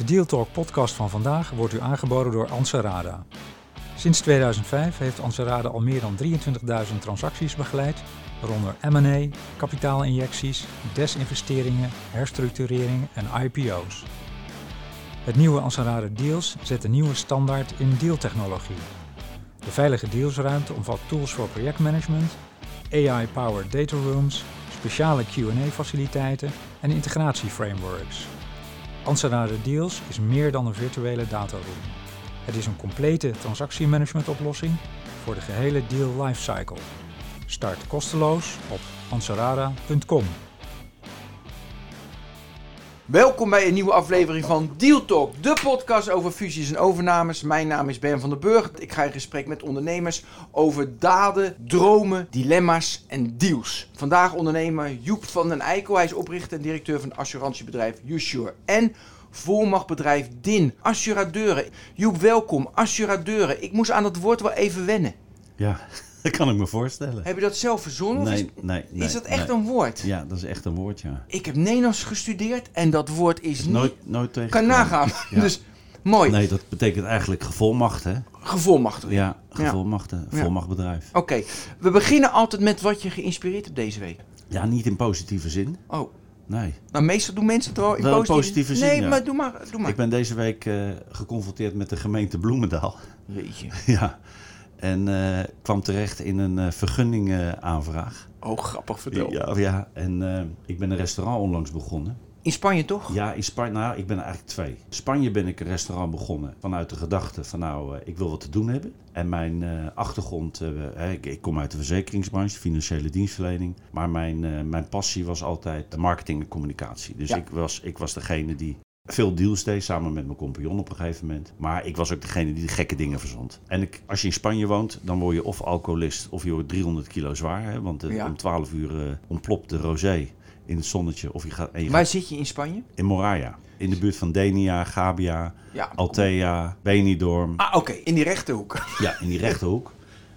De Deal Talk podcast van vandaag wordt u aangeboden door Anserada. Sinds 2005 heeft Anserada al meer dan 23.000 transacties begeleid, waaronder M&A, kapitaalinjecties, desinvesteringen, herstructureringen en IPO's. Het nieuwe Anserada Deals zet een nieuwe standaard in dealtechnologie. De veilige dealsruimte omvat tools voor projectmanagement, AI-powered data rooms, speciale Q&A-faciliteiten en integratieframeworks. Anserada Deals is meer dan een virtuele dataroom. Het is een complete transactiemanagementoplossing voor de gehele deal lifecycle. Start kosteloos op ansarada.com. Welkom bij een nieuwe aflevering van Deal Talk, de podcast over fusies en overnames. Mijn naam is Ben van der Burg. Ik ga in gesprek met ondernemers over daden, dromen, dilemma's en deals. Vandaag ondernemer Joep van den Eikel. Hij is oprichter en directeur van assurantiebedrijf Usure. En volmachtbedrijf DIN, assuradeuren. Joep, welkom. Assuradeuren. Ik moest aan dat woord wel even wennen. Ja, dat kan ik me voorstellen. Heb je dat zelf verzonnen? of Nee, is, nee, nee. is dat echt nee. een woord? Ja, dat is echt een woord, ja. Ik heb Nederlands gestudeerd en dat woord is, Is niet... nooit, nooit tegen. Kan nagaan. Ja. Dus mooi. Nee, dat betekent eigenlijk gevolmacht, hè? Gevolmachtigd. Ja, gevolmachte, Ja. volmachtbedrijf. Oké, we beginnen altijd met wat je geïnspireerd hebt deze week. Ja, niet in positieve zin. Oh, Nee. nou meestal doen mensen het wel in Wel positieve, positieve zin, Nee, ja. maar doe maar. Doe maar. Ik ben deze week eh, geconfronteerd met de gemeente Bloemendaal. Weet je. ja. En eh, kwam terecht in een eh vergunningaanvraag. Oh, grappig vertel. ja, ja, en eh, ik ben een restaurant onlangs begonnen. In Spanje toch? Ja, in Spanje, nou, ik ben er eigenlijk twee. In Spanje ben ik een restaurant begonnen vanuit de gedachte van nou, ik wil wat te doen hebben. En mijn eh, achtergrond, eh, hè, ik, ik kom uit de verzekeringsbranche, financiële dienstverlening. Maar mijn, eh, mijn passie was altijd marketing en communicatie. Dus Ja. ik, was, ik was degene die veel deals deed samen met mijn compagnon op een gegeven moment. Maar ik was ook degene die de gekke dingen verzond. En ik, als je in Spanje woont, dan word je of alcoholist of je wordt 300 kilo zwaar. Hè, want eh, Ja. om 12 uur eh, ontplopt de rosé in het zonnetje. Of je gaat, je Waar gaat zit je in Spanje? in Moraya. In de buurt van Denia, Gabia, Ja. Altea, Benidorm. Ah, oké, in die rechterhoek. Ja, in die rechterhoek.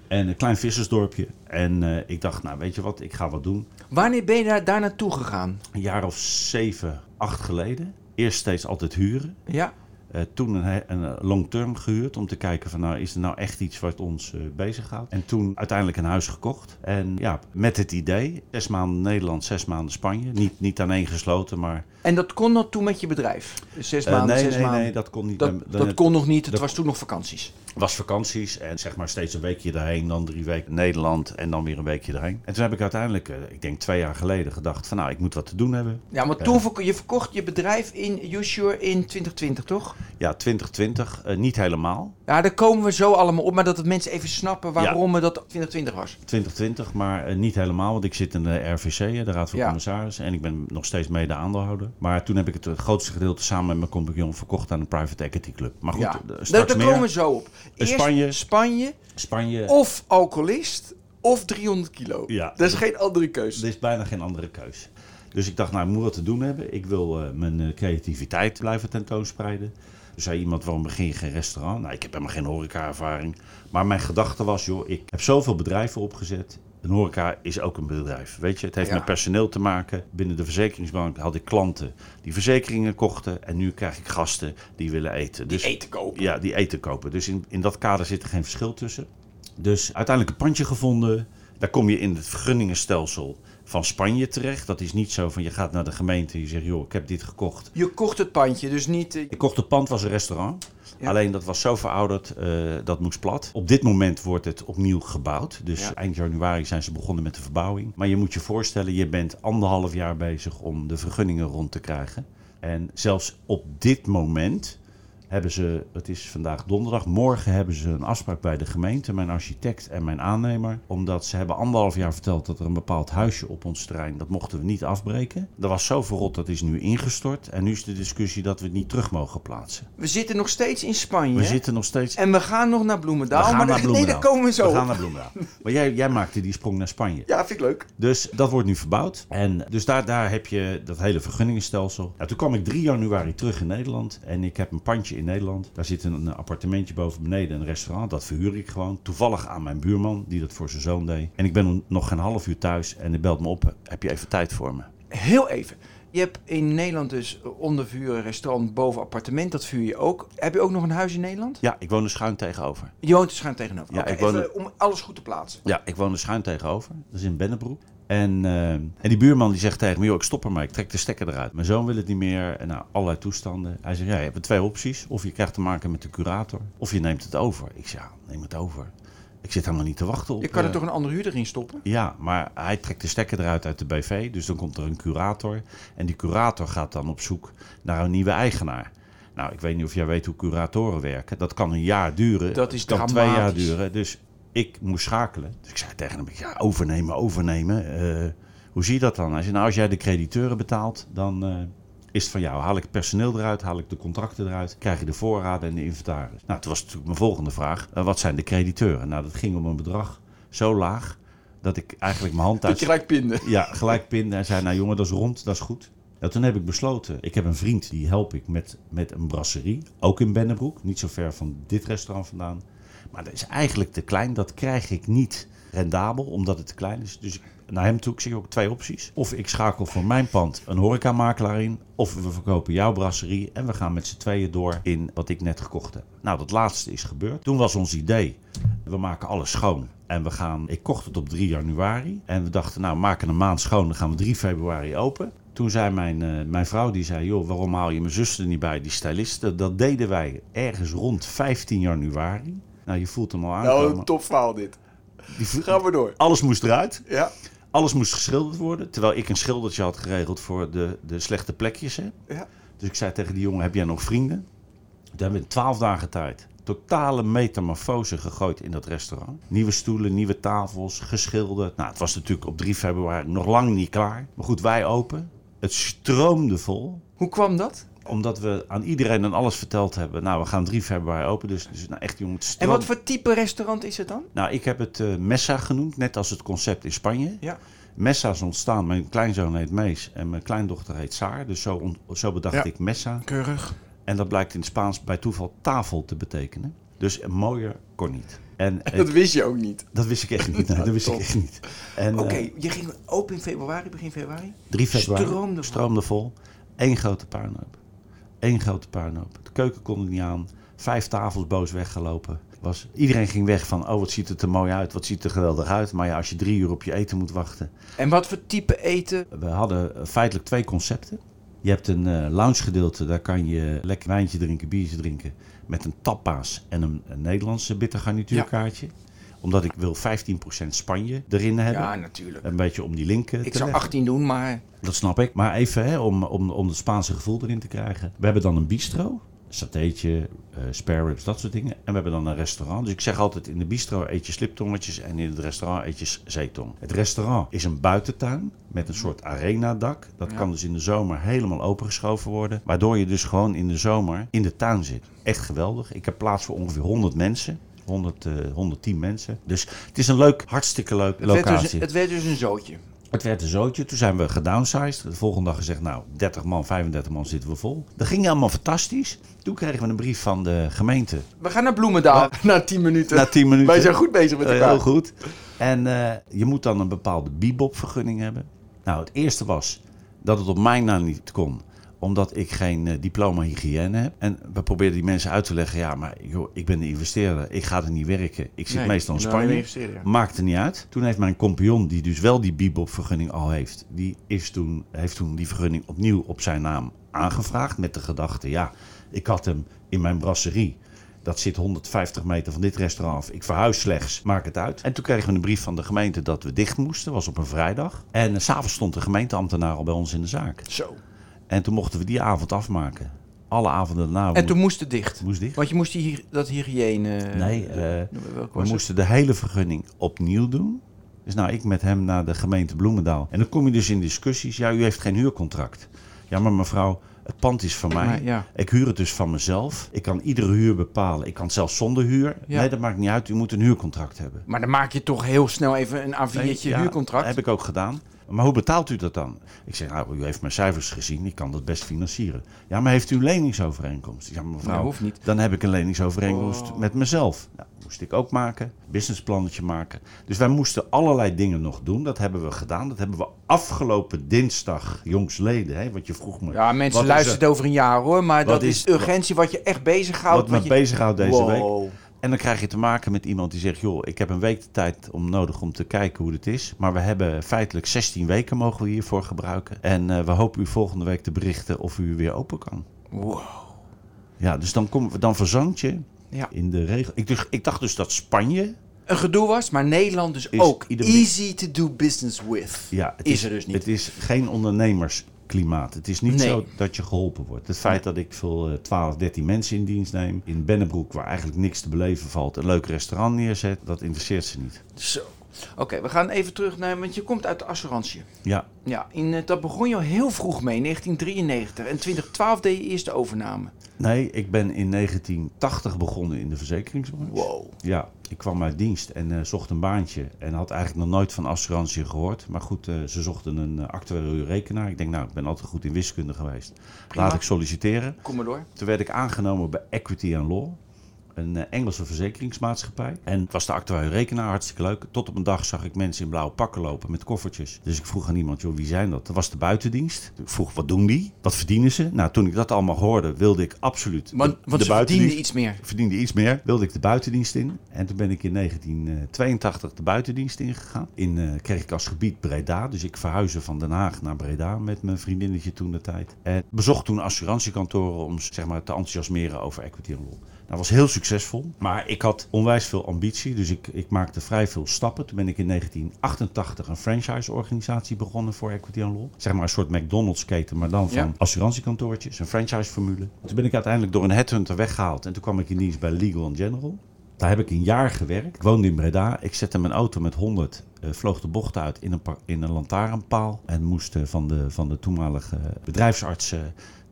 En een klein vissersdorpje. En eh, ik dacht, nou weet je wat, ik ga wat doen. Wanneer ben je daar, daar naartoe gegaan? Een jaar of zeven, acht geleden. Eerst steeds altijd huren. Ja. Eh, toen een, een eh, long term gehuurd om te kijken van nou is er nou echt iets wat ons eh bezighoudt. En toen uiteindelijk een huis gekocht. En ja, met het idee, zes maanden Nederland, zes maanden Spanje. Niet, niet aan één gesloten, maar... En dat kon nog toen met je bedrijf? Zes maanden, nee, zes nee, maanden. nee, dat kon niet. dat, dat dan- kon nog niet, het dat- was toen nog vakanties. Was vakanties en zeg maar steeds een weekje daarheen, dan drie weken Nederland en dan weer een weekje daarheen. En toen heb ik uiteindelijk, eh, ik denk twee jaar geleden, gedacht van nou, ik moet wat te doen hebben. Ja, maar toen verko- je verkocht je bedrijf in Usure in 2020, toch? Ja, 2020, eh, niet helemaal. Ja, daar komen we zo allemaal op, maar dat het mensen even snappen waarom het dat 2020 was. 2020, maar eh, niet helemaal, want ik zit in de RVC, eh, de Raad van Ja. Commissarissen, en ik ben nog steeds mede aandeelhouder. Maar toen heb ik het, het grootste gedeelte samen met mijn compagnon verkocht aan een private equity club. Maar goed, ja. eh, daar, straks daar meer. komen we zo op. Eerst Spanje. Spanje, Spanje, of alcoholist, of 300 kilo. Ja. Dat is geen andere keuze. Er is bijna geen andere keus. Dus ik dacht, nou, ik moet wat te doen hebben. Ik wil eh, mijn eh, creativiteit blijven tentoonspreiden. Dus zei iemand, waarom begin je geen restaurant? Nou, ik heb helemaal geen horeca-ervaring. Maar mijn gedachte was, joh, ik heb zoveel bedrijven opgezet. Een horeca is ook een bedrijf. Weet je, het heeft Ja. met personeel te maken. Binnen de verzekeringsbank had ik klanten die verzekeringen kochten. En nu krijg ik gasten die willen eten. Die Dus eten kopen. ja, die eten kopen. Dus in, in dat kader zit er geen verschil tussen. Dus uiteindelijk een pandje gevonden. Daar kom je in het vergunningenstelsel van Spanje terecht. Dat is niet zo van je gaat naar de gemeente en je zegt, joh, ik heb dit gekocht. Je kocht het pandje, dus niet... eh, Ik kocht het pand, was een restaurant. Ja. Alleen dat was zo verouderd, eh, dat moest plat. Op dit moment wordt het opnieuw gebouwd. Dus Ja. eind januari zijn ze begonnen met de verbouwing. Maar je moet je voorstellen, je bent anderhalf jaar bezig om de vergunningen rond te krijgen. En zelfs op dit moment hebben ze, het is vandaag donderdag, morgen hebben ze een afspraak bij de gemeente, mijn architect en mijn aannemer. Omdat ze hebben anderhalf jaar verteld dat er een bepaald huisje op ons terrein, dat mochten we niet afbreken. Dat was zo verrot, dat is nu ingestort. En nu is de discussie dat we het niet terug mogen plaatsen. We zitten nog steeds in Spanje. We zitten nog steeds... En we gaan nog naar Bloemendaal. we gaan maar naar Bloemendaal. Nee, daar komen we zo We gaan naar Bloemendaal. Maar jij, jij maakte die sprong naar Spanje. Ja, vind ik leuk. Dus dat wordt nu verbouwd. En dus daar, daar heb je dat hele vergunningenstelsel. Nou, toen kwam ik 3 januari terug in Nederland. En ik heb een pandje in Nederland. Daar zit een, een appartementje boven beneden, een restaurant. Dat verhuur ik gewoon. Toevallig aan mijn buurman, die dat voor zijn zoon deed. En ik ben nog geen half uur thuis. En hij belt me op. Heb je even tijd voor me? Heel even. Je hebt in Nederland dus onder vuur een restaurant boven appartement. Dat vuur je ook. Heb je ook nog een huis in Nederland? Ja, ik woon er schuin tegenover. Je woont er schuin tegenover. Ja, ik woon om alles goed te plaatsen. Ja, ik woon er schuin tegenover. Dat is in Bennebroek. En, eh, en die buurman die zegt tegen me, joh, ik stop ermee, ik trek de stekker eruit. Mijn zoon wil het niet meer en nou, allerlei toestanden. Hij zegt, ja, je hebt twee opties. Of je krijgt te maken met de curator, of je neemt het over. Ik zeg, ja, neem het over. Ik zit helemaal niet te wachten op... Je kan er eh, toch een andere huurder in stoppen? Ja, maar hij trekt de stekker eruit uit de BV. Dus dan komt er een curator. En die curator gaat dan op zoek naar een nieuwe eigenaar. Nou, ik weet niet of jij weet hoe curatoren werken. Dat kan een jaar duren. Dat is kan twee jaar duren. Dus ik moest schakelen. Dus ik zei tegen hem, ja, overnemen, overnemen. Eh, hoe zie je dat dan? Hij zei, nou, als jij de crediteuren betaalt, dan eh, is het van jou. Haal ik het personeel eruit, haal ik de contracten eruit, krijg je de voorraden en de inventaris. Nou, toen was natuurlijk mijn volgende vraag. eh, wat zijn de crediteuren? Nou, dat ging om een bedrag zo laag dat ik eigenlijk mijn hand uit... gelijk pinden. Ja, gelijk pinde en zei, nou jongen, dat is rond, dat is goed. Ja, toen heb ik besloten, ik heb een vriend, die help ik met, met een brasserie. Ook in Bennebroek, niet zo ver van dit restaurant vandaan. Maar dat is eigenlijk te klein, dat krijg ik niet rendabel, omdat het te klein is. Dus naar hem toe, ik zie ook twee opties. Of ik schakel voor mijn pand een horecamakelaar in, of we verkopen jouw brasserie en we gaan met z'n tweeën door in wat ik net gekocht heb. Nou, dat laatste is gebeurd. Toen was ons idee, we maken alles schoon. En we gaan, ik kocht het op 3 januari. En we dachten, nou, we maken een maand schoon, dan gaan we 3 februari open. Toen zei mijn, eh, mijn vrouw, die zei, joh, waarom haal je mijn zuster er niet bij, die stylist? Dat, dat deden wij ergens rond 15 januari. Nou, je voelt hem al aankomen. Nou, top verhaal dit. Gaan we door. Alles moest eruit. Ja. Alles moest geschilderd worden. Terwijl ik een schildertje had geregeld voor de, de slechte plekjes. Hè. Ja. Dus ik zei tegen die jongen, heb jij nog vrienden? Toen hebben we in twaalf dagen tijd totale metamorfose gegooid in dat restaurant. Nieuwe stoelen, nieuwe tafels, geschilderd. Nou, het was natuurlijk op 3 februari nog lang niet klaar. Maar goed, wij open. Het stroomde vol Hoe kwam dat? Omdat we aan iedereen en alles verteld hebben. Nou, we gaan 3 februari open. Dus, dus nou, echt jongen, het En wat voor type restaurant is het dan? Nou, ik heb het eh, Messa genoemd, net als het concept in Spanje. Ja. Messa is ontstaan. Mijn kleinzoon heet Mees en mijn kleindochter heet Saar. Dus zo, zo bedacht Ja. ik Messa. Keurig. En dat blijkt in het Spaans bij toeval tafel te betekenen. Dus een mooier kon niet. En Dat wist je ook niet. dat wist ik echt niet. Nee, dat wist ik echt niet. Oké, eh, je ging open in februari, begin februari? 3 februari Stroomde vol. stroomde vol. Eén grote puinhoop. Eén grote puinhoop. De keuken kon er niet aan. Vijf tafels boos weggelopen. Was, iedereen ging weg van, oh wat ziet het er mooi uit, wat ziet er geweldig uit. Maar ja, als je drie uur op je eten moet wachten. En wat voor type eten? We hadden eh, feitelijk twee concepten. Je hebt een eh lounge gedeelte, daar kan je lekker wijntje drinken, biertje drinken. Met een tapa's en een, een Nederlandse bitter garnituurkaartje. Omdat ik wil 15% Spanje erin hebben. Ja, natuurlijk. Een beetje om die link eh, Ik te zou leggen. 18 doen, maar Dat snap ik. Maar even hè, om, om, om het Spaanse gevoel erin te krijgen. We hebben dan een bistro. Satéetje, eh spare ribs, dat soort dingen. En we hebben dan een restaurant. Dus ik zeg altijd, in de bistro eet je sliptongetjes en in het restaurant eet je zeetong. Het restaurant is een buitentuin met een soort arenadak. Dat Ja. kan dus in de zomer helemaal opengeschoven worden. Waardoor je dus gewoon in de zomer in de tuin zit. Echt geweldig. Ik heb plaats voor ongeveer 100 mensen. 100, eh, 110 mensen. Dus het is een leuk, hartstikke leuk het werd, locatie. dus, het werd dus een zootje. Het werd een zootje. Toen zijn we gedownsized. De volgende dag gezegd, nou, 30 man, 35 man zitten we vol. Dat ging allemaal fantastisch. Toen kregen we een brief van de gemeente. We gaan naar Bloemendaal na 10 minuten. Na 10 minuten. Wij zijn goed bezig met Eh, elkaar. heel goed. En eh, je moet dan een bepaalde bibop-vergunning hebben. Nou, het eerste was dat het op mijn naam niet kon omdat ik geen eh, diploma hygiëne heb. En we probeerden die mensen uit te leggen. Ja, maar joh, ik ben de investeerder. Ik ga er niet werken. Ik zit Nee, meestal in Spanje. ja. Maakt er niet uit. Toen heeft mijn compagnon, die dus wel die bibop-vergunning al heeft... Die is toen, heeft toen die vergunning opnieuw op zijn naam aangevraagd. Met de gedachte, ja, ik had hem in mijn brasserie... Dat zit 150 meter van dit restaurant af. Ik verhuis slechts, maak het uit. En toen kregen we een brief van de gemeente dat we dicht moesten. was op een vrijdag. En s s'avonds stond de gemeenteambtenaar al bij ons in de zaak. Zo. En toen mochten we die avond afmaken. Alle avonden daarna En toen moest het dicht. moest dicht. Want je moest die, dat hygiëne... Nee, eh, welke we het? moesten de hele vergunning opnieuw doen. Dus nou, ik met hem naar de gemeente Bloemendaal. En dan kom je dus in discussies. Ja, u heeft geen huurcontract. Ja, maar mevrouw, het pand is van mij. Maar ja. Ik huur het dus van mezelf. Ik kan iedere huur bepalen. Ik kan het zelfs zonder huur. Ja. Nee, dat maakt niet uit. U moet een huurcontract hebben. Maar dan maak je toch heel snel even een A4'tje Nee, ja, huurcontract. heb ik ook gedaan. Maar hoe betaalt u dat dan? Ik zeg, nou, u heeft mijn cijfers gezien, ik kan dat best financieren. Ja, maar heeft u een leningsovereenkomst? Zeg, mevrouw, Nee, hoeft niet. dan heb ik een leningsovereenkomst Oh. met mezelf. Nou, moest ik ook maken, businessplannetje maken. Dus wij moesten allerlei dingen nog doen. Dat hebben we gedaan. Dat hebben we afgelopen dinsdag, jongsleden, hè, wat je vroeg me. Ja, mensen Wat is luisteren het over een jaar hoor, maar Wat dat is- urgentie wat je echt bezighoudt. wat me je... bezighoudt deze week. En dan krijg je te maken met iemand die zegt: Joh, ik heb een week de tijd om nodig om te kijken hoe het is. Maar we hebben feitelijk 16 weken mogen we hiervoor gebruiken. En eh, we hopen u volgende week te berichten of u weer open kan. Wow. Ja, dus dan, kom, dan verzand je Ja. in de regel. Ik, dacht- ik dacht dus dat Spanje. Een gedoe was, maar Nederland dus Is ook easy to do business with. Ja, het Is er dus niet. Het is geen ondernemersklimaat. Het is niet Nee. zo dat je geholpen wordt. Het feit dat ik veel eh, 12, 13 mensen in dienst neem. In Bennebroek, waar eigenlijk niks te beleven valt, een leuk restaurant neerzet. Dat interesseert ze niet. Zo. Oké, we gaan even terug naar, want je komt uit de assurantie. Ja, Ja, in, eh, dat begon je al heel vroeg mee, 1993. En 2012 deed je eerst de overname. Nee, ik ben in 1980 begonnen in de verzekeringsbranche. Wow. Ja, ik kwam uit dienst en eh, zocht een baantje. En had eigenlijk nog nooit van assurantie gehoord. Maar goed, eh, ze zochten een uh, rekenaar. Ik denk, nou, ik ben altijd goed in wiskunde geweest. Prima. Laat ik solliciteren. Kom maar door. Toen werd ik aangenomen bij Equity and Law. Een eh, Engelse verzekeringsmaatschappij. En het was de actuele rekenaar, hartstikke leuk. Tot op een dag zag ik mensen in blauwe pakken lopen met koffertjes. Dus ik vroeg aan iemand, joh, wie zijn dat? Dat was de buitendienst. Ik vroeg, wat doen die? Wat verdienen ze? Nou, toen ik dat allemaal hoorde, wilde ik absoluut de- Want, want de ze verdienden buitendienst iets meer. verdiende iets meer, wilde ik de buitendienst in. En toen ben ik in 1982 de buitendienst ingegaan. In eh kreeg ik als gebied Breda. Dus ik verhuisde van Den Haag naar Breda met mijn vriendinnetje toen de tijd. En bezocht toen assurantiekantoren om zeg maar, te enthousiasmeren over equity en law. Dat was heel succesvol. Maar ik had onwijs veel ambitie. Dus ik, ik maakte vrij veel stappen. Toen ben ik in 1988 een franchise-organisatie begonnen voor Equity Law. Zeg maar een soort McDonald's-keten, maar dan van Ja. assurantiekantoortjes. Een franchise-formule. Toen ben ik uiteindelijk door een headhunter weggehaald. En toen kwam ik in dienst bij Legal General. Daar heb ik een jaar gewerkt. Ik woonde in Breda. Ik zette mijn auto met 100, eh, vloog de bocht uit in een, in een lantaarnpaal. En moest eh, van, de, van de toenmalige bedrijfsarts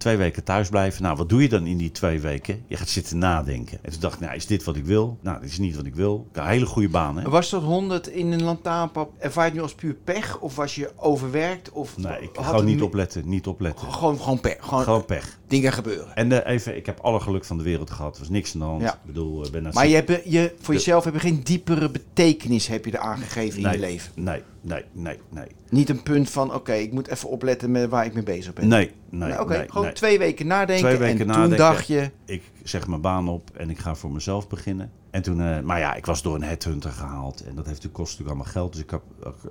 twee weken thuis blijven. Nou, wat doe je dan in die twee weken? Je gaat zitten nadenken. En toen dacht ik, nou, is dit wat ik wil? Nou, dit is niet wat ik wil. Een hele goede baan, hè? Was dat 100 in een lantaarnpap? Ervaar je het nu als puur pech? Of was je overwerkt? Of Nee, ik had gewoon niet opletten. Niet opletten. Gewoon, gewoon pech. Gewoon, Gewoon pech. Dingen gebeuren. En eh, even, ik heb alle geluk van de wereld gehad. Er was niks aan de hand. Ja. Ik bedoel, ik ben Maar je hebt, je, voor jezelf heb je geen diepere betekenis heb je er aangegeven in je leven. Nee, nee, nee, nee. Niet een punt van, oké, ik moet even opletten met waar ik mee bezig ben. Nee, nee, Nee, Oké, nee, gewoon twee weken nadenken. Twee weken en nadenken. toen dacht je, Ik zeg mijn baan op en ik ga voor mezelf beginnen. En toen, eh, maar ja, ik was door een headhunter gehaald. En dat heeft natuurlijk, kost natuurlijk allemaal geld. Dus ik, heb,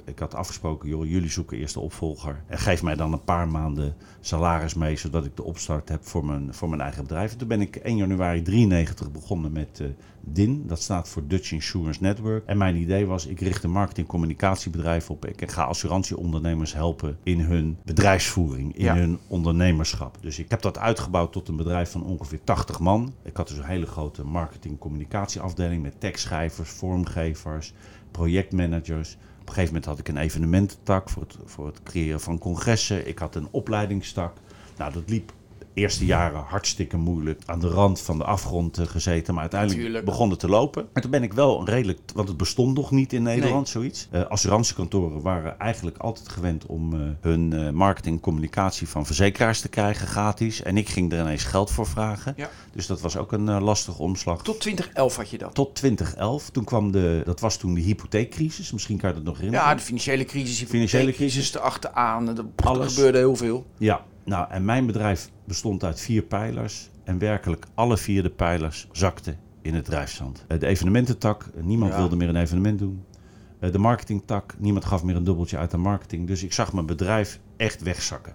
ik had afgesproken, joh, jullie zoeken eerst de opvolger. En geef mij dan een paar maanden salaris mee, zodat ik de opstart heb voor mijn, voor mijn eigen bedrijf. En toen ben ik 1 januari 93 begonnen met eh, DIN. Dat staat voor Dutch Insurance Network. En mijn idee was, ik richt een marketing-communicatiebedrijf op. Ik ga assurantieondernemers helpen in hun bedrijfsvoering, in Ja. hun ondernemerschap. Dus ik heb dat uitgebouwd tot een bedrijf van ongeveer 80 man. Ik had dus een hele grote marketing-communicatieafdeling met tekstschrijvers, vormgevers, projectmanagers. Op een gegeven moment had ik een evenemententak voor het, voor het creëren van congressen. Ik had een opleidingstak. Nou, dat liep eerste jaren hartstikke moeilijk. Aan de rand van de afgrond eh, gezeten. Maar uiteindelijk Tuurlijk. begon het te lopen. En toen ben ik wel redelijk... Want het bestond nog niet in Nederland, zoiets. Eh assurantiekantoren waren eigenlijk altijd gewend om eh, hun eh, marketing en communicatie van verzekeraars te krijgen, gratis. En ik ging er ineens geld voor vragen. Ja. Dus dat was ook een lastige omslag. tot 2011 had je dat. Tot 2011. Toen kwam de... Dat was toen de hypotheekcrisis. Misschien kan je dat nog herinneren. Ja, de financiële crisis, de Financiële crisis erachteraan. Er, Alles. gebeurde heel veel. Ja, nou en mijn bedrijf bestond uit vier pijlers. En werkelijk alle vier de pijlers zakten in het drijfzand. Eh, De evenemententak, eh, niemand Ja. wilde meer een evenement doen. Eh, De marketingtak, niemand gaf meer een dubbeltje uit de marketing. Dus ik zag mijn bedrijf echt wegzakken.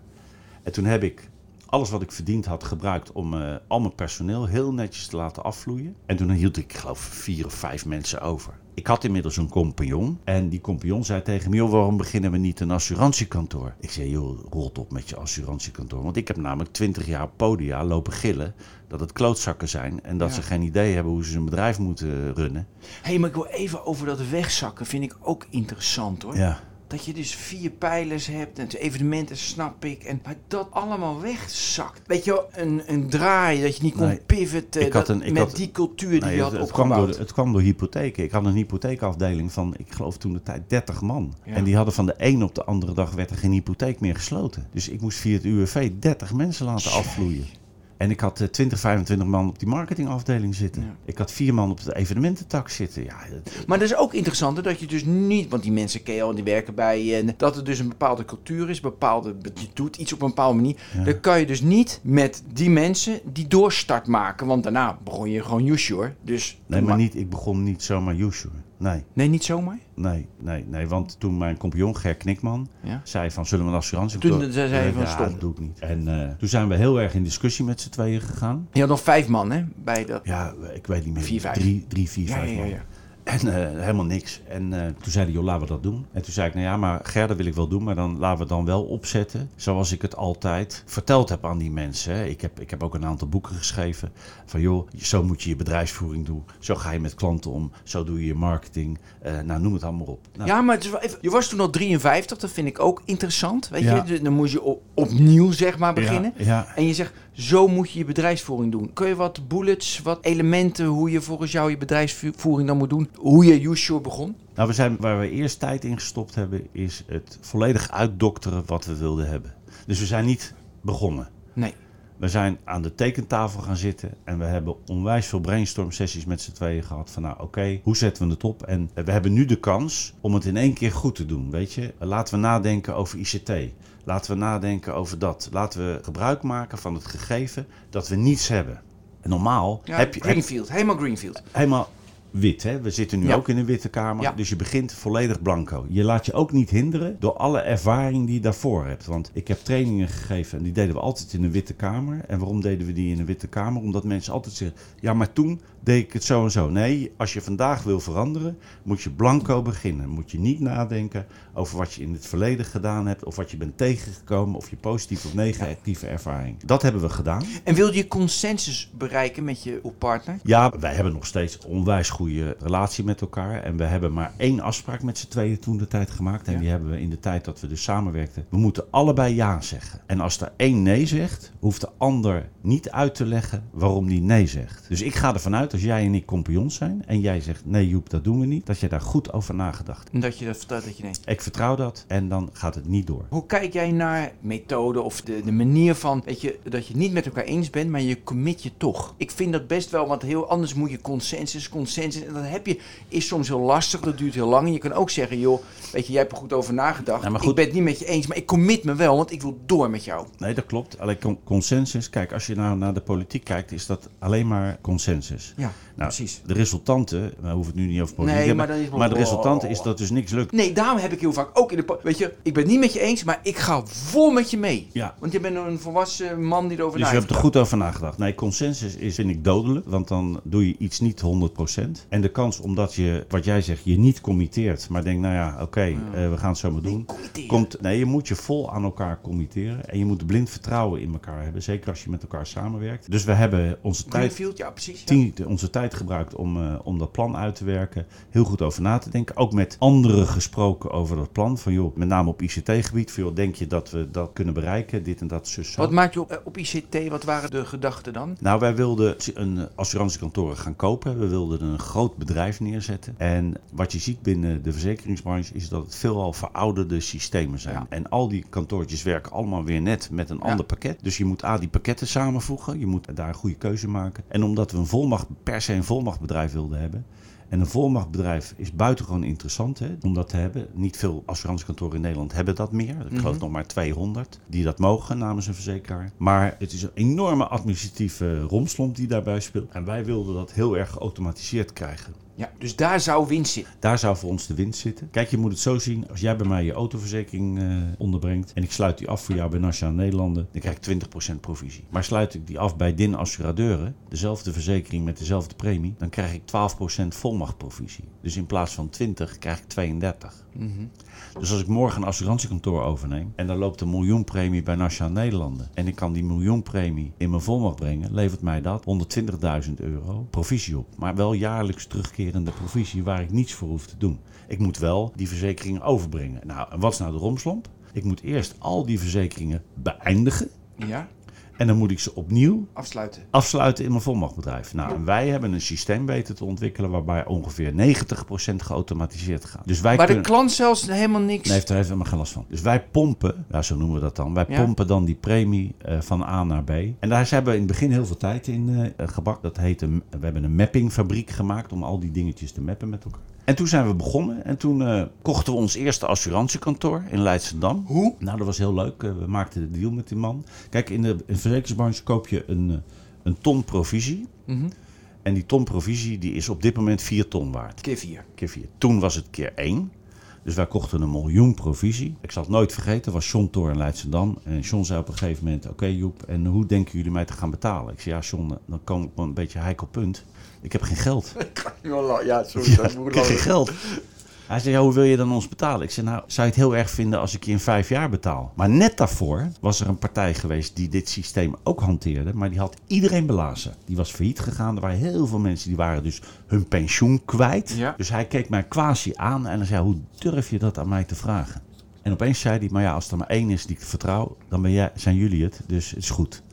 En toen heb ik alles wat ik verdiend had gebruikt om al mijn personeel heel netjes te laten afvloeien. En toen hield ik, ik geloof, vier of vijf mensen over. Ik had inmiddels een compagnon. En die compagnon zei tegen me, joh, waarom beginnen we niet een assurantiekantoor? Ik zei, joh, rot op met je assurantiekantoor. Want ik heb namelijk twintig jaar op podia lopen gillen dat het klootzakken zijn. En dat Ja. ze geen idee hebben hoe ze een bedrijf moeten runnen. Hé, hey, maar ik wil even over dat wegzakken. Vind ik ook interessant hoor. Ja, dat je dus vier pijlers hebt en evenementen, snap ik. En maar dat allemaal wegzakt. Weet je wel, een, een draai, dat je niet kon Nee, pivoten ik had dat- een- ik met had- die cultuur die je had het, het kwam door, het kwam door hypotheken. Ik had een hypotheekafdeling van, ik geloof toen de tijd 30 man. Ja. En die hadden van de een op de andere dag werd er geen hypotheek meer gesloten. Dus ik moest via het UWV 30 mensen laten afvloeien. En ik had eh, 20, 25 man op die marketingafdeling zitten. Ja. Ik had vier man op de evenemententak zitten. Ja, Maar dat is ook interessant, hè, dat je dus niet, want die mensen ken je al, die werken bij je, en dat er dus een bepaalde cultuur is, bepaalde, je doet iets op een bepaalde manier. Ja. Dan kan je dus niet met die mensen die doorstart maken, want daarna begon je gewoon Joshua. Dus nee, maar niet, ik begon niet zomaar Joshua. Nee, Nee, niet zomaar. nee, nee, nee. Want toen mijn compagnon Ger Knikman Ja. zei van zullen we een assurantie... Toen zei hij van, ja, stop. dat doe ik niet. En eh, toen zijn we heel erg in discussie met z'n tweeën gegaan. Je had nog vijf man, hè, bij dat. Ja, ik weet niet meer. Vier, vijf. Drie, drie vier, Ja, vijf ja, ja, man. En eh, helemaal niks. En eh, toen zei hij, joh, laten we dat doen. En toen zei ik, nou ja, maar Gerda wil ik wel doen, maar dan laten we het dan wel opzetten. Zoals ik het altijd verteld heb aan die mensen. hè. Ik heb, ik heb ook een aantal boeken geschreven. Van joh, zo moet je je bedrijfsvoering doen. Zo ga je met klanten om. Zo doe je je marketing. Eh, nou, noem het allemaal op. Nou, Ja, maar het is wel even, je was toen al 53, dat vind ik ook interessant. Weet Ja. je, Dus dan moest je op, opnieuw zeg maar beginnen. Ja, ja. En je zegt, zo moet je je bedrijfsvoering doen. Kun je wat bullets, wat elementen, hoe je volgens jou je bedrijfsvoering dan moet doen? Hoe je YouSure begon? Nou, we zijn, waar we eerst tijd in gestopt hebben, is het volledig uitdokteren wat we wilden hebben. Dus we zijn niet begonnen. Nee. We zijn aan de tekentafel gaan zitten en we hebben onwijs veel brainstorm sessies met z'n tweeën gehad. Van nou oké, hoe zetten we het op? En we hebben nu de kans om het in één keer goed te doen, weet je. Laten we nadenken over ICT. Laten we nadenken over dat. Laten we gebruik maken van het gegeven dat we niets hebben. En normaal Ja, heb je heb- Greenfield, helemaal Greenfield. helemaal wit. Hè? We zitten nu Ja. ook in een witte kamer. Ja. Dus je begint volledig blanco. Je laat je ook niet hinderen door alle ervaring die je daarvoor hebt. Want ik heb trainingen gegeven en die deden we altijd in een witte kamer. En waarom deden we die in een witte kamer? Omdat mensen altijd zeggen, ja maar toen deed ik het zo en zo. Nee, als je vandaag wil veranderen, moet je blanco beginnen. Moet je niet nadenken over wat je in het verleden gedaan hebt. Of wat je bent tegengekomen. Of je positieve of negatieve ervaring. Dat hebben we gedaan. En wilde je consensus bereiken met je partner? Ja, wij hebben nog steeds onwijs goede relatie met elkaar. En we hebben maar één afspraak met z'n tweeën toen de tijd gemaakt. En Ja. die hebben we in de tijd dat we dus samenwerkten. We moeten allebei ja zeggen. En als er één nee zegt, hoeft de ander niet uit te leggen waarom die nee zegt. Dus ik ga ervan uit, als jij en ik compagnons zijn en jij zegt nee Joep, dat doen we niet, dat je daar goed over nagedacht hebt. En dat je dat vertelt dat je nee. Ik vertrouw dat en dan gaat het niet door. Hoe kijk jij naar methode of de, de manier van, weet je, dat je niet met elkaar eens bent, maar je commit je toch? Ik vind dat best wel, want heel anders moet je consensus, consensus. En dat heb je, is soms heel lastig, dat duurt heel lang. En je kan ook zeggen, joh, weet je, jij hebt er goed over nagedacht. Maar Ik goed. ben het niet met je eens, maar ik commit me wel, want ik wil door met jou. Nee, dat klopt. Alleen con- consensus. Kijk, als je nou naar de politiek kijkt, is dat alleen maar consensus. Ja, Nou, precies. De resultanten, we hoeven het nu niet over politiek Nee, te maar hebben, dan is- maar de resultanten is dat dus niks lukt. Nee, daarom heb ik heel vaak ook in de... Weet je, ik ben het niet met je eens, maar ik ga vol met je mee. Ja. Want je bent een volwassen man die erover Dus je na hebt er goed over nagedacht. Nee, consensus is, vind ik dodelijk, want dan doe je iets niet 100%. En de kans omdat je, wat jij zegt, je niet committeert, maar denkt, nou ja, oké, eh, we gaan het zo maar doen. committeren. Komt, nee, je moet je vol aan elkaar committeren en je moet blind vertrouwen in elkaar hebben, zeker als je met elkaar samenwerkt. Dus we hebben onze tijd Greenfield, ja precies. ja. tien- onze tijd gebruikt om, eh, om dat plan uit te werken. Heel goed over na te denken. Ook met anderen gesproken over dat plan. Van joh, met name op ICT-gebied. Van joh, denk je dat we dat kunnen bereiken? Dit en dat, zus. Wat maak je op, eh, op ICT, wat waren de gedachten dan? Nou, wij wilden een assurantiekantoor gaan kopen. We wilden een groot bedrijf neerzetten. En wat je ziet binnen de verzekeringsbranche is dat het veelal verouderde systemen zijn. Ja. En al die kantoortjes werken allemaal weer net met een Ja. ander pakket. Dus je moet A, die pakketten samenvoegen. Je moet daar een goede keuze maken. En omdat we een volmacht, per se een volmachtbedrijf wilden hebben. En een volmachtbedrijf is buitengewoon interessant hè, om dat te hebben. Niet veel assurantiekantoren in Nederland hebben dat meer. Ik geloof Mhm. nog maar 200 die dat mogen namens een verzekeraar. Maar het is een enorme administratieve romslomp die daarbij speelt. En wij wilden dat heel erg geautomatiseerd krijgen. Ja, dus daar zou winst zitten. Daar zou voor ons de winst zitten. Kijk, je moet het zo zien. Als jij bij mij je autoverzekering eh, onderbrengt en ik sluit die af voor jou bij Nationale Nederlanden, dan krijg ik 20% provisie. Maar sluit ik die af bij DIN Assuradeuren, dezelfde verzekering met dezelfde premie, dan krijg ik 12% volmachtprovisie. Dus in plaats van 20 krijg ik 32. Mhm. Dus als ik morgen een assurantiekantoor overneem en dan loopt een miljoenpremie bij Nationale Nederlanden en ik kan die miljoenpremie in mijn volmacht brengen, levert mij dat 120.000 euro provisie op. Maar wel jaarlijks terugkerend terugkerende provisie waar ik niets voor hoef te doen. Ik moet wel die verzekeringen overbrengen. Nou, en wat is nou de romslomp? Ik moet eerst al die verzekeringen beëindigen. Ja, En dan moet ik ze opnieuw afsluiten. afsluiten in mijn volmachtbedrijf. Nou, en wij hebben een systeem weten te ontwikkelen waarbij ongeveer 90% geautomatiseerd gaat. Dus wij Maar de klant zelfs helemaal niks. Nee, heeft er heeft helemaal geen last van. Dus wij pompen, ja, zo noemen we dat dan. Wij Ja. pompen dan die premie eh, van A naar B. En daar hebben we in het begin heel veel tijd in eh gebakt. Dat heet een, we hebben een mappingfabriek gemaakt om al die dingetjes te mappen met elkaar. En toen zijn we begonnen en toen eh, kochten we ons eerste assurantiekantoor in Leidschendam. Hoe? Nou, dat was heel leuk. Eh, we maakten de deal met die man. Kijk, in de, in de verzekeringsbranche koop je een, eh, een ton provisie. Mhm. En die ton provisie die is op dit moment 4 ton waard Keer vier. keer 4. Toen was het keer 1. Dus wij kochten een miljoen provisie. Ik zal het nooit vergeten, was John Toor in Leidschendam. En John zei op een gegeven moment, oké Joep, en hoe denken jullie mij te gaan betalen? Ik zei, ja John, dan kom ik op een beetje heikel punt. Ik heb geen geld. Ja, sorry. Ja, ik heb geen geld. Hij zei, ja, hoe wil je dan ons betalen? Ik zei, nou, zou je het heel erg vinden als ik je in vijf jaar betaal? Maar net daarvoor was er een partij geweest die dit systeem ook hanteerde. Maar die had iedereen belazen. Die was failliet gegaan. Er waren heel veel mensen die waren dus hun pensioen kwijt. Ja. Dus hij keek mij quasi aan en hij zei, hoe durf je dat aan mij te vragen? En opeens zei hij, maar ja, als er maar één is die ik vertrouw, dan ben jij, zijn jullie het. Dus het is goed.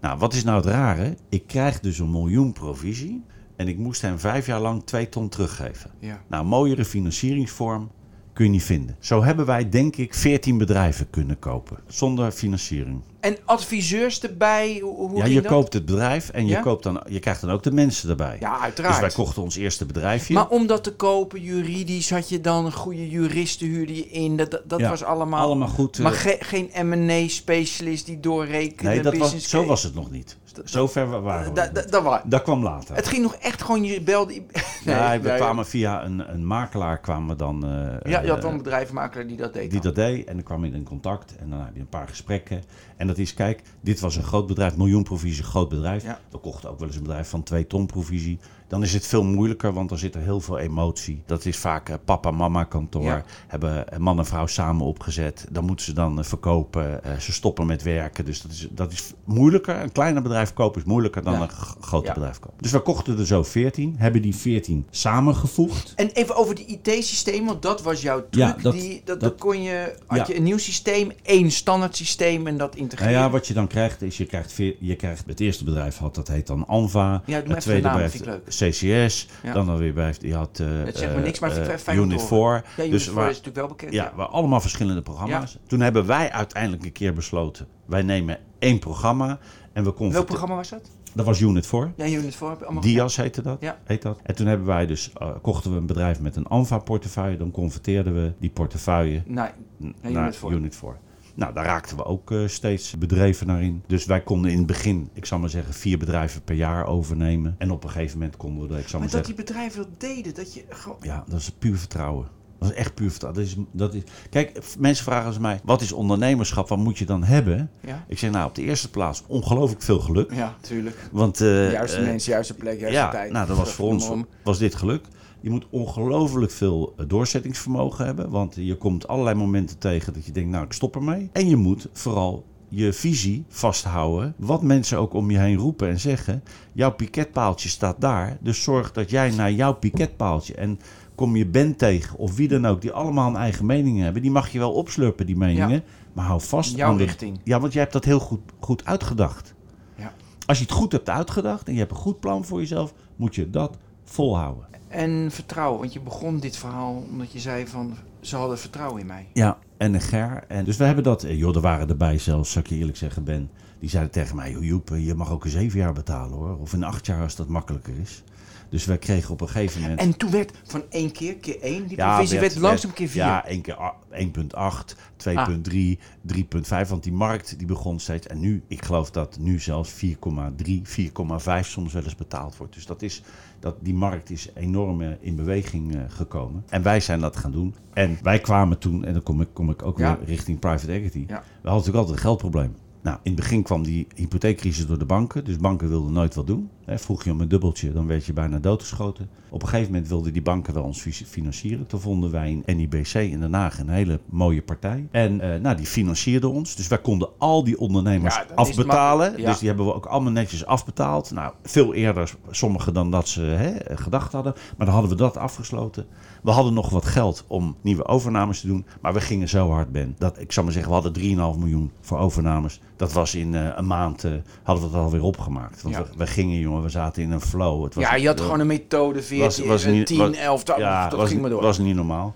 Nou, wat is nou het rare? Ik krijg dus een miljoen provisie. En ik moest hem vijf jaar lang twee ton teruggeven. Ja. Nou, een mooiere financieringsvorm kun je niet vinden. Zo hebben wij, denk ik, 14 bedrijven kunnen kopen. Zonder financiering. En adviseurs erbij, hoe, ja, je dat? koopt het bedrijf en je, Ja? koopt dan, je krijgt dan ook de mensen erbij. Ja, dus uiteraard. wij kochten ons eerste bedrijfje. Maar om dat te kopen, juridisch, had je dan goede juristen huurde je in. Dat, dat, Ja, was allemaal... Allemaal goed. eh, Maar ge- geen M&A-specialist die doorrekende nee, dat was, zo was het nog niet. Zo ver wa- waren we. Da- niet. dat. Dat kwam later. Het ging nog echt gewoon, je belde... Nee, we nee. kwamen via een, een makelaar kwamen we dan... eh, Ja, je had wel een eh, bedrijfsmakelaar die dat deed die dan. dat deed. En dan kwam je in contact. En dan heb je een paar gesprekken. En dat is, kijk, dit was een groot bedrijf. Miljoen provisie, groot bedrijf. Ja. We kochten ook wel eens een bedrijf van twee ton provisie. Dan is het veel moeilijker, want dan zit er heel veel emotie. Dat is vaak eh, papa-mama kantoor. Ja. Hebben eh, man en vrouw samen opgezet. Dan moeten ze dan eh, verkopen. Ze stoppen met werken. Dus dat is, dat is moeilijker. Een kleiner bedrijf kopen is moeilijker dan Ja. een groter Ja. bedrijf kopen. Dus we kochten er zo 14. Hebben die 14 samengevoegd. En even over die IT-systeem, want dat was jouw truc. Ja, dat- die, dat, kon je, had je een nieuw systeem, één standaard systeem en dat Nou integreren. ja, wat je dan krijgt is, je krijgt, je krijgt het eerste bedrijf had, dat heet dan Anva. Ja, het tweede bedrijf vind ik CCS. Ja. Dan alweer bij, je had eh, Het zegt me niks, maar eh, te Unit horen. 4. Ja, Unit dus 4 waar, is natuurlijk wel bekend. ja, waar allemaal verschillende programma's. Toen hebben wij uiteindelijk een keer besloten, wij nemen één programma en we Welk programma was dat? Dat was Unit 4. Ja, Unit 4 heb je allemaal Dias heette dat, Ja. heet dat. En toen hebben wij dus, eh, kochten we een bedrijf met een Anva-portefeuille. Dan converteerden we die portefeuille Nee, Ja, naar Unit 4. Unit 4. Nou, daar raakten we ook eh, steeds bedreven naar in. Dus wij konden in het begin, ik zal maar zeggen, vier bedrijven per jaar overnemen. En op een gegeven moment konden we, dat, ik zal maar maar, dat die bedrijven dat deden, dat je. Ja, dat is puur vertrouwen. Dat is echt puur vertrouwen. Dat is, dat is... Kijk, mensen vragen ze mij, wat is ondernemerschap? Wat moet je dan hebben? Ja, Ik zeg, nou, op de eerste plaats ongelooflijk veel geluk. ja tuurlijk. Want, eh, juiste eh, mensen, juiste plek, juiste ja, tijd. nou, dat was voor ons was dit geluk. Je moet ongelooflijk veel eh, doorzettingsvermogen hebben. Want je komt allerlei momenten tegen dat je denkt, nou, ik stop ermee. En je moet vooral je visie vasthouden. Wat mensen ook om je heen roepen en zeggen. Jouw piketpaaltje staat daar. Dus zorg dat jij naar jouw piketpaaltje... en kom je Ben tegen of wie dan ook... die allemaal een eigen mening hebben. Die mag je wel opslurpen, die meningen. Maar hou vast Jouw aan richting. Ja, want jij hebt dat heel goed, goed uitgedacht. Ja. Als je het goed hebt uitgedacht en je hebt een goed plan voor jezelf... moet je dat volhouden. En vertrouwen, want je begon dit verhaal omdat je zei van... ze hadden vertrouwen in mij. Ja, en een ger. En dus we hebben dat. eh, Joh, er waren erbij zelfs, zou ik je eerlijk zeggen, Ben. Die zeiden tegen mij: "Joh, Joep, eh, je mag ook een zeven jaar betalen hoor. Of in acht jaar als dat makkelijker is. Dus wij kregen op een gegeven moment. En toen werd van één keer, keer één, die Ja, provisie werd, werd- langzaam keer vier. Ja, één keer a- 1,8, 2,3, 3,5. Want die markt die begon steeds. En nu, ik geloof dat nu zelfs 4,3, 4,5 soms wel eens betaald wordt. Dus dat is, dat, die markt is enorm eh, in beweging eh, gekomen. En wij zijn dat gaan doen. En wij kwamen toen, en dan kom ik, kom ik ook Ja. weer richting private equity. Ja. We hadden natuurlijk altijd een geldprobleem. Nou, in het begin kwam die hypotheekcrisis door de banken. Dus banken wilden nooit wat doen. Vroeg je om een dubbeltje, dan werd je bijna doodgeschoten. Op een gegeven moment wilden die banken wel ons fi- financieren. Toen vonden wij in NIBC in Den Haag een hele mooie partij. En eh, nou, die financierde ons. Dus wij konden al die ondernemers Ja, afbetalen. ja. Dus die hebben we ook allemaal netjes afbetaald. Nou, veel eerder, sommigen dan dat ze hè, gedacht hadden. Maar dan hadden we dat afgesloten. We hadden nog wat geld om nieuwe overnames te doen. Maar we gingen zo hard, Ben. Dat, ik zal maar zeggen, we hadden 3,5 miljoen voor overnames. Dat was in eh, een maand, eh, hadden we het alweer opgemaakt. Want Ja. we, we gingen, jongen, we zaten in een flow. Het was, ja, je had eh, gewoon een methode, 14, was niet- 10, was- 11, dat, ja, dat was, ging maar door. was niet normaal.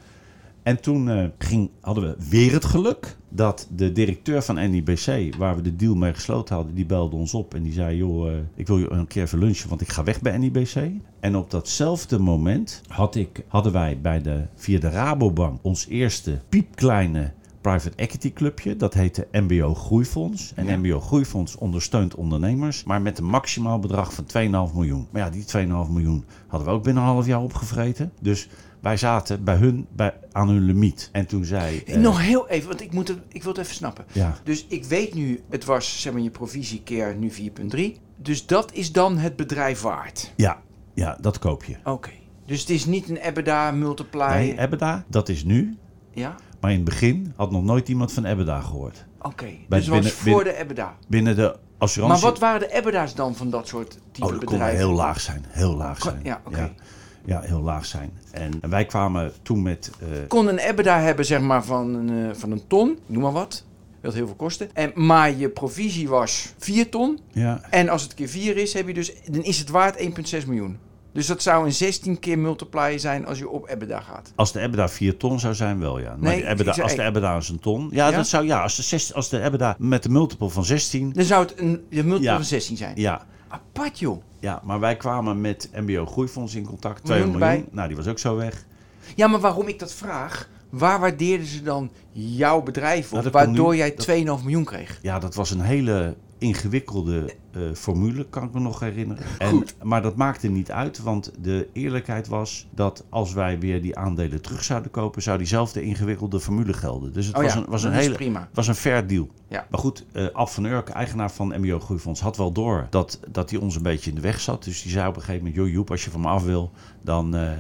En toen eh, ging, hadden we weer het geluk dat de directeur van NIBC, waar we de deal mee gesloten hadden, die belde ons op en die zei: Joh, eh, ik wil je een keer even lunchen, want ik ga weg bij NIBC. En op datzelfde moment had ik, hadden wij bij de, via de Rabobank ons eerste piepkleine private equity clubje. Dat heette MBO Groeifonds. En Ja. MBO Groeifonds ondersteunt ondernemers, maar met een maximaal bedrag van 2,5 miljoen. Maar ja, die 2,5 miljoen hadden we ook binnen een half jaar opgevreten. Dus wij zaten bij hun bij, aan hun limiet. En toen zei... eh, Nog heel even, want ik, moet het, ik wil het even snappen. Ja, Dus ik weet nu, het was zeg maar je provisie keer nu 4,3. Dus dat is dan het bedrijf waard. ja, ja, dat koop je. Oké. Dus het is niet een EBITDA multiplier. Nee, Ebeda, dat is nu. Ja? Maar in het begin had nog nooit iemand van Ebeda gehoord. Oké. Dus was binnen- voor binnen- de EBITDA. Binnen de assurantie... Maar wat waren de EBITDA's dan van dat soort type Oh, dat kon bedrijven? heel laag zijn. Heel laag zijn. ja, oké. ja, ja, heel laag zijn. En wij kwamen toen met... eh, kon een EBITDA hebben zeg maar van een, eh, van een ton, noem maar wat. Dat heel veel kosten. En, maar je provisie was 4 ton. ja, En als het keer 4 is, heb je dus, dan is het waard 1,6 miljoen. Dus dat zou een 16 keer multiplier zijn als je op EBITDA gaat. Als de EBITDA 4 ton zou zijn, wel ja. Maar Nee, de EBITDA, ik zei- als de EBITDA is een ton. Ja, Ja? dat zou ja. Als de, zes- als de EBITDA met de multiple van 16. Dan zou het een de multiple Ja. van 16 zijn. Ja, Apart joh. ja, maar wij kwamen met MBO Groeifonds in contact. 2 Miljoen. Nou, die was ook zo weg. Ja, maar waarom ik dat vraag? Waar waardeerden ze dan jouw bedrijf op, Nou, waardoor nu- jij dat- 2,5 miljoen kreeg? Ja, dat was een hele ingewikkelde eh, formule, kan ik me nog herinneren. En. Maar dat maakte niet uit, want de eerlijkheid was dat als wij weer die aandelen terug zouden kopen, zou diezelfde ingewikkelde formule gelden. Dus het Oh was ja, een, was een hele, prima. was een fair deal. Ja. Maar goed, eh Ab van Urk, eigenaar van MBO Groeifonds, had wel door dat, dat hij ons een beetje in de weg zat. Dus die zei op een gegeven moment, joh Joep, als je van me af wil, dan eh,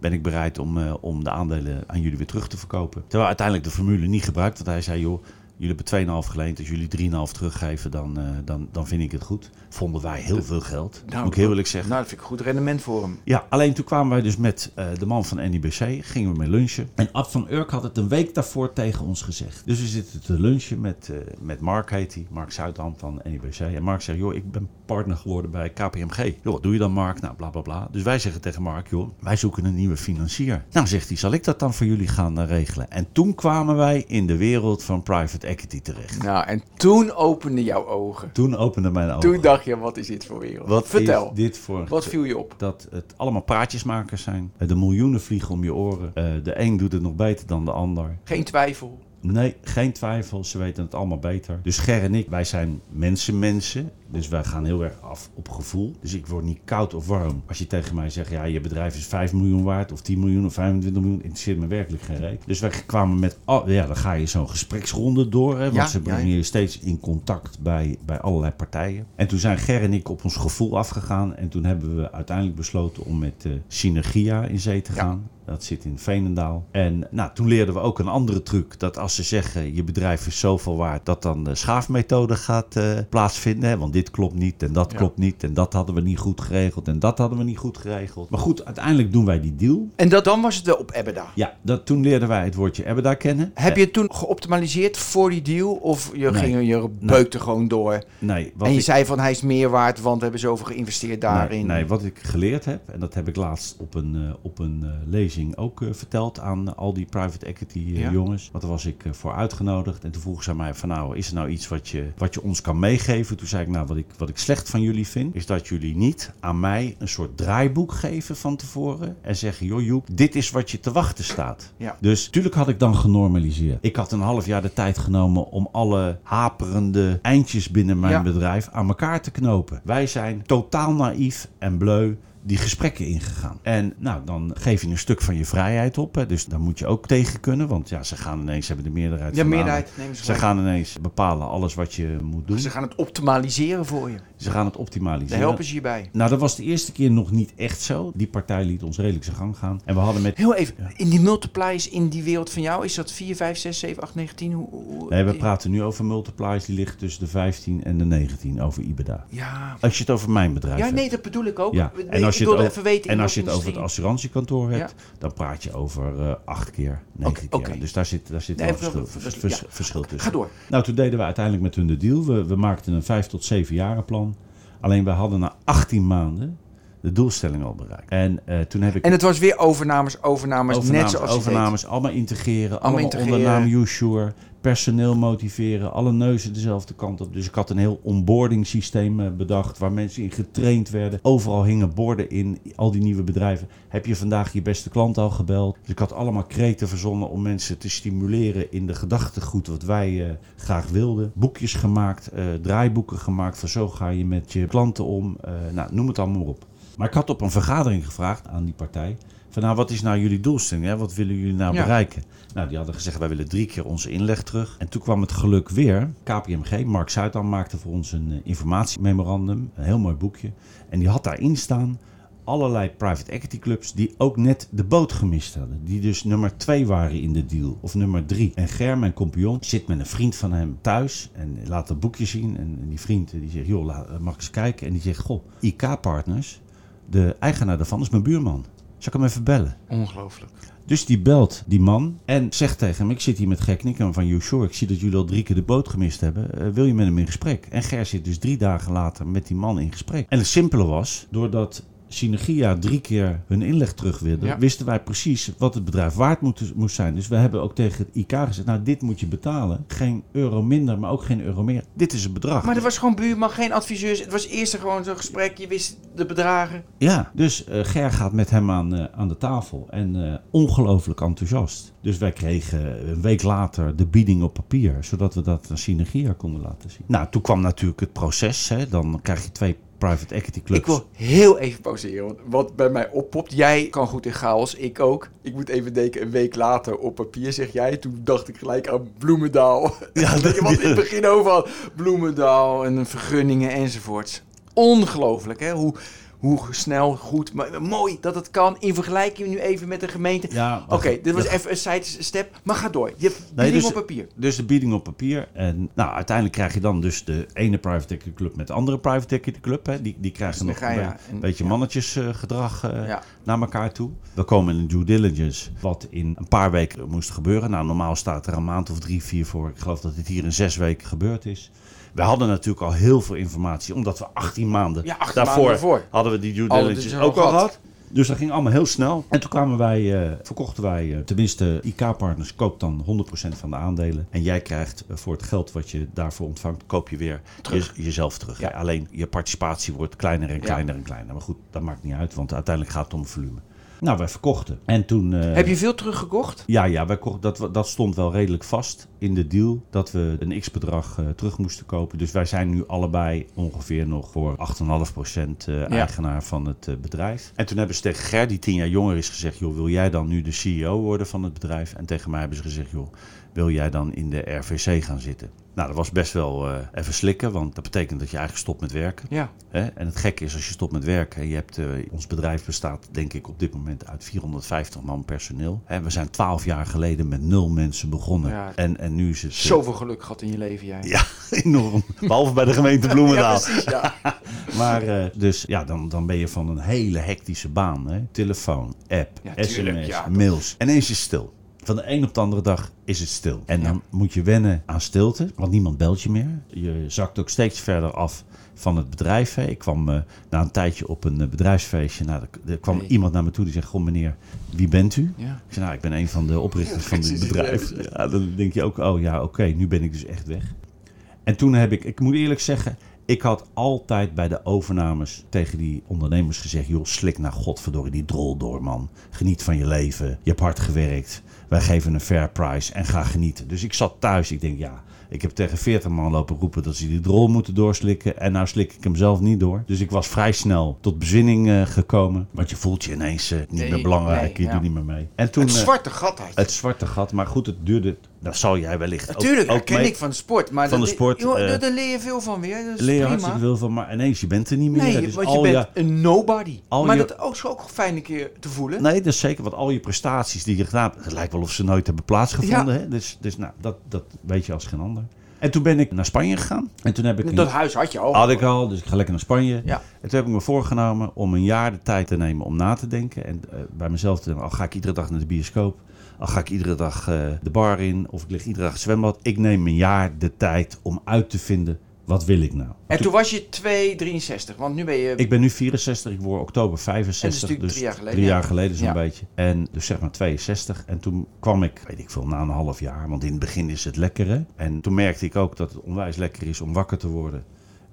ben ik bereid om, om de aandelen aan jullie weer terug te verkopen. Terwijl uiteindelijk de formule niet gebruikt, want hij zei, joh, jullie hebben 2,5 geleend, als jullie 3,5 teruggeven, dan, eh, dan, dan vind ik het goed. Vonden wij heel veel geld, Nou, moet ik heel eerlijk zeggen. Nou, dat vind ik een goed rendement voor hem. Ja, alleen toen kwamen wij dus met eh, de man van NIBC, gingen we mee lunchen. En Ab van Urk had het een week daarvoor tegen ons gezegd. Dus we zitten te lunchen met, eh, met Mark, heet hij, Mark Zuidam van NIBC. En Mark zegt, joh, ik ben partner geworden bij KPMG. Joh, wat doe je dan Mark? Nou, bla bla bla. Dus wij zeggen tegen Mark, joh, wij zoeken een nieuwe financier. Nou, zegt hij, zal ik dat dan voor jullie gaan eh, regelen? En toen kwamen wij in de wereld van private equity terecht. Nou, en toen opende jouw ogen. Toen opende mijn ogen. Toen dacht je, wat is dit voor wereld? Wat Vertel, dit voor wat viel je op? dat het allemaal praatjesmakers zijn. Eh, De miljoenen vliegen om je oren. Eh, De een doet het nog beter dan de ander. Geen twijfel. Nee, geen twijfel. Ze weten het allemaal beter. Dus Ger en ik, wij zijn mensen-mensen. Dus wij gaan heel erg af op gevoel. Dus ik word niet koud of warm. Als je tegen mij zegt, ja, je bedrijf is 5 miljoen waard... of 10 miljoen of 25 miljoen, interesseert me werkelijk geen reet. Dus wij kwamen met... al- ja, dan ga je zo'n gespreksronde door. Hè, want Ja, ze brengen ja. je steeds in contact bij, bij allerlei partijen. En toen zijn Ger en ik op ons gevoel afgegaan. En toen hebben we uiteindelijk besloten om met eh, Synergia in zee te gaan. Dat zit in Veenendaal. En nou, toen leerden we ook een andere truc. Dat als ze zeggen je bedrijf is zoveel waard, dat dan de schaafmethode gaat eh, plaatsvinden. Hè? Want dit klopt niet en dat Ja. klopt niet. En dat hadden we niet goed geregeld en dat hadden we niet goed geregeld. Maar goed, uiteindelijk doen wij die deal. En dat, dan was het wel op EBITDA. Ja, dat, toen leerden wij het woordje EBITDA kennen. Heb je het toen geoptimaliseerd voor die deal? Of je, Nee. ging, je beukte gewoon door? Eh, nee, en je ik- zei van hij is meer waard, want we hebben zoveel geïnvesteerd daarin. Nee, nee, wat ik geleerd heb, en dat heb ik laatst op een, eh, op een eh, lezing ook eh, verteld aan al die private equity eh, Ja. jongens. Want daar was ik eh, voor uitgenodigd. En toen vroegen ze mij van nou, is er nou iets wat je, wat je ons kan meegeven? Toen zei ik nou, wat ik, wat ik slecht van jullie vind, is dat jullie niet aan mij een soort draaiboek geven van tevoren. En zeggen, joh Joep, dit is wat je te wachten staat. Ja. Dus natuurlijk had ik dan genormaliseerd. Ik had een half jaar de tijd genomen om alle haperende eindjes binnen mijn Ja. bedrijf aan elkaar te knopen. Wij zijn totaal naïef en bleu die gesprekken ingegaan. En nou, dan geef je een stuk van je vrijheid op. Hè. Dus daar moet je ook tegen kunnen. Want ja, ze gaan ineens, ze hebben de meerderheid Ja, meerderheid nemen ze Ze gaan ineens bepalen alles wat je moet doen. Ze gaan het optimaliseren voor je. Ze gaan het Daar optimaliseren. helpen ze je bij. Nou, dat was de eerste keer nog niet echt zo. Die partij liet ons redelijk zijn gang gaan. En we hadden met... Heel even, in die multipliers in die wereld van jou, is dat 4, 5, 6, 7, 8, 9, 10? Hoe, hoe- Nee, we praten nu over multipliers die liggen tussen de 15 en de 19 over IBEDA. Ja, Als je het over mijn bedrijf ja, hebt. nee, dat bedoel ik ook. Ja, en als je ik het, over, even weten. in en als je het over het assurantiekantoor hebt, dan praat je over eh, acht keer, negen Oké, keer. Dus daar zit, daar zit Nee, wel verschil, vers- ja. verschil tussen. Ga door. Nou, toen deden we uiteindelijk met hun de deal. We, we maakten een vijf tot zeven jaren plan. Alleen we hadden na 18 maanden de doelstelling al bereikt. En eh, toen heb ik En het was weer overnames, overnames, net overnames, zoals je overnames allemaal integreren, allemaal, integreren. onder naam YouSure, personeel motiveren, alle neuzen dezelfde kant op. Dus ik had een heel onboarding systeem eh, bedacht waar mensen in getraind werden. Overal hingen borden in, al die nieuwe bedrijven. Heb je vandaag je beste klant al gebeld? Dus ik had allemaal kreten verzonnen om mensen te stimuleren in de gedachtegoed wat wij eh, graag wilden. Boekjes gemaakt, eh, draaiboeken gemaakt van zo ga je met je klanten om. Nou, noem het allemaal maar op. Maar ik had op een vergadering gevraagd aan die partij. Van nou, wat is nou jullie doelstelling? Hè? Wat willen jullie nou Ja. bereiken? Nou, die hadden gezegd, wij willen drie keer onze inleg terug. En toen kwam het geluk weer. KPMG, Mark Zuidam, maakte voor ons een eh, informatiememorandum. Een heel mooi boekje. En die had daarin staan allerlei private equity clubs die ook net de boot gemist hadden. Die dus nummer twee waren in de deal. Of nummer drie. En Ger, mijn compagnon, zit met een vriend van hem thuis. En laat dat boekje zien. En die vriend die zegt, joh, laat- mag ik eens kijken? En die zegt, goh, IK-partners, de eigenaar daarvan is mijn buurman. Zal ik hem even bellen? Ongelooflijk. Dus die belt die man en zegt tegen hem: Ik zit hier met Ger Knikken van You Sure. Ik zie dat jullie al drie keer de boot gemist hebben. Eh, wil je met hem in gesprek? En Ger zit dus drie dagen later met die man in gesprek. En het simpele was, doordat Synergia drie keer hun inleg terug wilde, Ja. wisten wij precies wat het bedrijf waard moet, moest zijn. Dus we hebben ook tegen het IK gezegd: Nou, dit moet je betalen. Geen euro minder, maar ook geen euro meer. Dit is het bedrag. Maar er was gewoon buurman, geen adviseurs. Het was eerst gewoon zo'n gesprek. Je wist de bedragen. Ja, dus eh, Ger gaat met hem aan, eh, aan de tafel en eh, ongelooflijk enthousiast. Dus wij kregen een week later de bieding op papier, zodat we dat aan Synergia konden laten zien. Nou, toen kwam natuurlijk het proces. Hè. Dan krijg je twee private equity clubs. Ik wil heel even pauzeren. Want wat bij mij oppopt. Jij kan goed in chaos. Ik ook. Ik moet even denken. Een week later op papier zeg jij. Toen dacht ik gelijk aan Bloemendaal. Ja, Ja, want in het begin overal. Bloemendaal en vergunningen enzovoorts. Ongelooflijk hè. Hoe, hoe snel, goed. Maar mooi dat het kan. In vergelijking nu even met de gemeente. Ja, Oké, dit was even een sidestep. Maar ga door. Je hebt Nee, bieding dus- op papier. Dus de bieding op papier. En nou, uiteindelijk krijg je dan dus de ene private equity club met de andere private equity club. Hè. Die, die krijgen nog Synergia, een ja. beetje ja. mannetjesgedrag eh, Ja. naar elkaar toe. We komen in een due diligence, wat in een paar weken moest gebeuren. Nou, normaal staat er een maand of drie, vier voor. Ik geloof dat dit hier in zes weken gebeurd is. We hadden natuurlijk al heel veel informatie, omdat we 18 maanden Ja, 18 daarvoor maanden daarvoor. hadden we die due Alle diligence ook al gehad. Dus dat ging allemaal heel snel. En toen kwamen wij, eh, verkochten wij, eh, tenminste IK-partners koopt dan 100% van de aandelen. En jij krijgt eh, voor het geld wat je daarvoor ontvangt, koop je weer Terug. je- jezelf terug. Ja. Alleen je participatie wordt kleiner en Ja. kleiner en kleiner. Maar goed, dat maakt niet uit, want uiteindelijk gaat het om volume. Nou, wij verkochten. En toen... eh, Heb je veel teruggekocht? ja, ja wij kochten, dat, dat stond wel redelijk vast in de deal. Dat we een x-bedrag eh, terug moesten kopen. Dus wij zijn nu allebei ongeveer nog voor 8,5% eh eigenaar van het bedrijf. En toen hebben ze tegen Ger, die tien jaar jonger is, gezegd... joh, wil jij dan nu de CEO worden van het bedrijf? En tegen mij hebben ze gezegd... joh, wil jij dan in de RVC gaan zitten? Nou, dat was best wel eh, even slikken, want dat betekent dat je eigenlijk stopt met werken. Ja. Hè? En het gekke is, als je stopt met werken, je hebt, eh, ons bedrijf bestaat denk ik op dit moment uit 450 man personeel. Hè, we zijn 12 jaar geleden met nul mensen begonnen. Ja. En, en nu is het eh, Zoveel geluk gehad in je leven, jij. ja, enorm. Behalve bij de gemeente Ja, Bloemendaal. precies, ja. maar eh, dus ja, dan, dan ben je van een hele hectische baan. Hè? Telefoon, app, Ja, tuurlijk, sms, mails. En ineens is stil. Van de een op de andere dag is het stil. En dan moet je wennen aan stilte, want niemand belt je meer. Je zakt ook steeds verder af van het bedrijf. Hè. Ik kwam eh, na een tijdje op een eh, bedrijfsfeestje. Nou, er, kwam iemand naar me toe die zegt: Goh, meneer, wie bent u? Ja. Ik zei: Nou, ik ben een van de oprichters van dit bedrijf. Ja, dan denk je ook: Oh ja, oké, nu ben ik dus echt weg. En toen heb ik, ik moet eerlijk zeggen, ik had altijd bij de overnames tegen die ondernemers gezegd: joh, slik naar godverdorie die drol door, man. Geniet van je leven. Je hebt hard gewerkt. Wij geven een fair price en ga genieten. Dus ik zat thuis. Ik denk, ja, ik heb tegen 40 man lopen roepen dat ze die drol moeten doorslikken. En nou slik ik hem zelf niet door. Dus ik was vrij snel tot bezinning eh, gekomen. Want je voelt je ineens eh, niet Nee, meer belangrijk. nee, je ja. doet niet meer mee. En toen, Het eh, zwarte gat had je. het zwarte gat. Maar goed, het duurde Dat zal jij wellicht ook- Natuurlijk, ook, dat ken ik van de sport. Maar Van de sport, joh, eh, daar- leer je veel van weer. Dat is leer je prima. hartstikke veel van, maar ineens, je bent er niet meer. Nee, dus want je bent een nobody. maar je- dat is ook fijn een keer te voelen. Nee, dat is zeker. Want al je prestaties die je gedaan hebt, het lijkt wel of ze nooit hebben plaatsgevonden. Hè? Dus, dus nou, dat, dat weet je als geen ander. En toen ben ik naar Spanje gegaan. En toen heb ik... dat huis had je al. Had ik al, dus ik ga lekker naar Spanje. Ja. En toen heb ik me voorgenomen om een jaar de tijd te nemen om na te denken. En eh, bij mezelf te denken, al ga ik iedere dag naar de bioscoop. Al ga ik iedere dag eh, de bar in. Of ik lig iedere dag het zwembad. Ik neem een jaar de tijd om uit te vinden, wat wil ik nou? En toen was je 2,63. Want nu ben je... Ik ben nu 64, ik word oktober 65. En dat is natuurlijk dus drie jaar geleden, Drie ja. jaar geleden zo'n Ja. beetje. En dus zeg maar 62. En toen kwam ik, weet ik veel, na een half jaar. Want in het begin is het lekker hè. En toen merkte ik ook dat het onwijs lekker is om wakker te worden.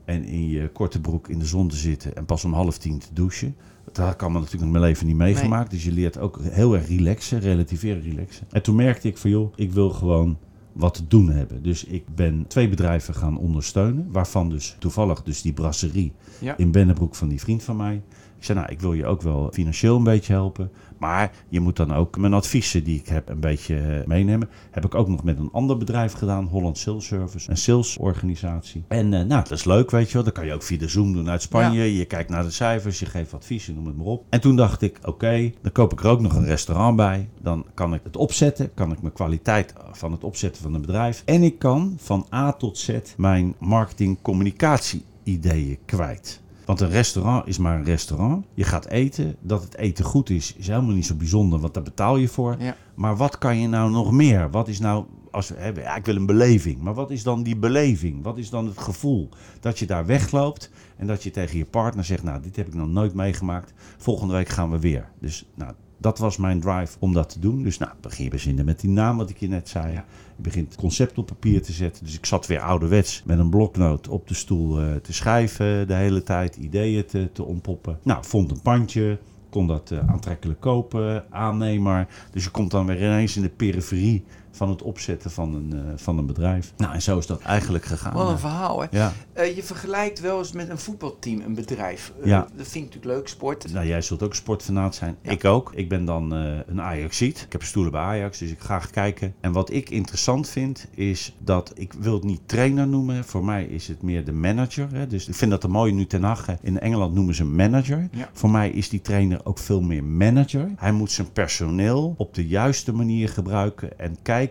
En in je korte broek in de zon te zitten. En pas om half tien te douchen. Dat had ik allemaal natuurlijk in mijn leven niet meegemaakt. Dus je leert ook heel erg relaxen, relativeren relaxen. En toen merkte ik van joh, ik wil gewoon wat te doen hebben. Dus ik ben twee bedrijven gaan ondersteunen. Waarvan dus toevallig dus die brasserie Ja. in Bennebroek van die vriend van mij. Ik zei, nou, ik wil je ook wel financieel een beetje helpen. Maar je moet dan ook mijn adviezen die ik heb een beetje eh, meenemen. Heb ik ook nog met een ander bedrijf gedaan, Holland Sales Service, een salesorganisatie. En eh, nou, dat is leuk, weet je wel. Dat kan je ook via de Zoom doen uit Spanje. Je kijkt naar de cijfers, je geeft adviezen, noem het maar op. En toen dacht ik, oké, dan koop ik er ook nog een restaurant bij. Dan kan ik het opzetten, kan ik mijn kwaliteit van het opzetten van een bedrijf. En ik kan van A tot Z mijn marketing communicatie ideeën kwijt. Want een restaurant is maar een restaurant. Je gaat eten. Dat het eten goed is, is helemaal niet zo bijzonder, want daar betaal je voor. Ja. Maar wat kan je nou nog meer? Wat is nou, als we hebben, ja, ik wil een beleving. Maar wat is dan die beleving? Wat is dan het gevoel dat je daar wegloopt en dat je tegen je partner zegt: Nou, dit heb ik nog nooit meegemaakt. Volgende week gaan we weer. Dus nou, dat was mijn drive om dat te doen. Dus nou, begin je bezinnen met die naam wat ik je net zei. Ja. Begint het concept op papier te zetten. Dus ik zat weer ouderwets met een bloknoot op de stoel eh, te schrijven de hele tijd. Ideeën te, te ontpoppen. Nou, vond een pandje. Kon dat eh, aantrekkelijk kopen, aannemer. Dus je komt dan weer ineens in de periferie van het opzetten van een, eh, van een bedrijf. Nou, en zo is dat eigenlijk gegaan. Wat een verhaal, hè? Ja, Eh, je vergelijkt wel eens met een voetbalteam, een bedrijf. Eh, Ja. Dat vind ik natuurlijk leuk, sport. nou, jij zult ook sportfanaat zijn. Ja. Ik ook. Ik ben dan eh, een Ajaxiet. Ik heb stoelen bij Ajax, dus ik ga graag kijken. En wat ik interessant vind, is dat ik wil het niet trainer noemen. Voor mij is het meer de manager. Hè. Dus ik vind dat een mooie nu ten Hag. In Engeland noemen ze manager. Ja. Voor mij is die trainer ook veel meer manager. Hij moet zijn personeel op de juiste manier gebruiken en kijken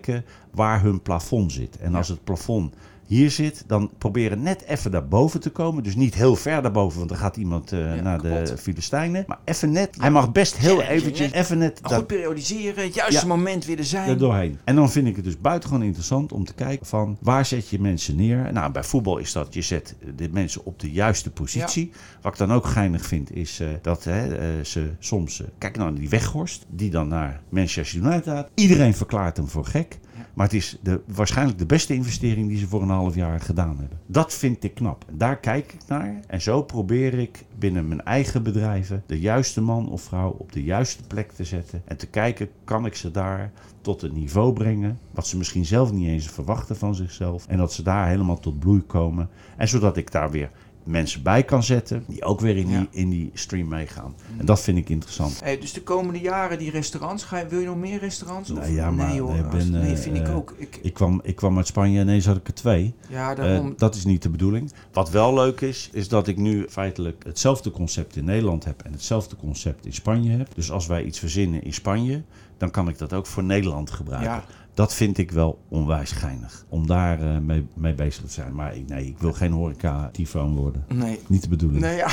waar hun plafond zit. En als het plafond hier zit, dan proberen net even daarboven te komen. Dus niet heel ver daarboven, want dan gaat iemand eh, Ja, naar de. Filistijnen. Maar even net, hij mag best heel eventjes, net. even net goed periodiseren, het juiste Ja. moment weer er zijn. er doorheen. En dan vind ik het dus buitengewoon interessant om te kijken van waar zet je mensen neer. Nou, bij voetbal is dat je zet de mensen op de juiste positie. Wat ik dan ook geinig vind is eh, dat hè, eh, ze soms, eh, kijk nou naar die Weghorst, die dan naar Manchester United gaat. Iedereen verklaart hem voor gek. Maar het is de, waarschijnlijk de beste investering die ze voor een half jaar gedaan hebben. Dat vind ik knap. En daar kijk ik naar. En zo probeer ik binnen mijn eigen bedrijven de juiste man of vrouw op de juiste plek te zetten. En te kijken, kan ik ze daar tot een niveau brengen. Wat ze misschien zelf niet eens verwachten van zichzelf. En dat ze daar helemaal tot bloei komen. En zodat ik daar weer mensen bij kan zetten. Die ook weer in, Ja. die, in die stream meegaan. En dat vind ik interessant. Hey, dus de komende jaren die restaurants, ga je, wil je nog meer restaurants? Of- Nou ja, maar nee, hoor, ben, nee, eh, vind ik eh, ook. Ik, Ik kwam, ik kwam uit Spanje en ineens had ik er twee. ja, Eh, daarom. dat is niet de bedoeling. Wat wel leuk is, is dat ik nu feitelijk hetzelfde concept in Nederland heb en hetzelfde concept in Spanje heb. Dus als wij iets verzinnen in Spanje, dan kan ik dat ook voor Nederland gebruiken. Ja. Dat vind ik wel onwijs geinig. Om daar eh, mee, mee bezig te zijn. Maar ik, nee, ik wil geen horeca-tyfoon worden. nee. Niet de bedoeling. Nee, ja.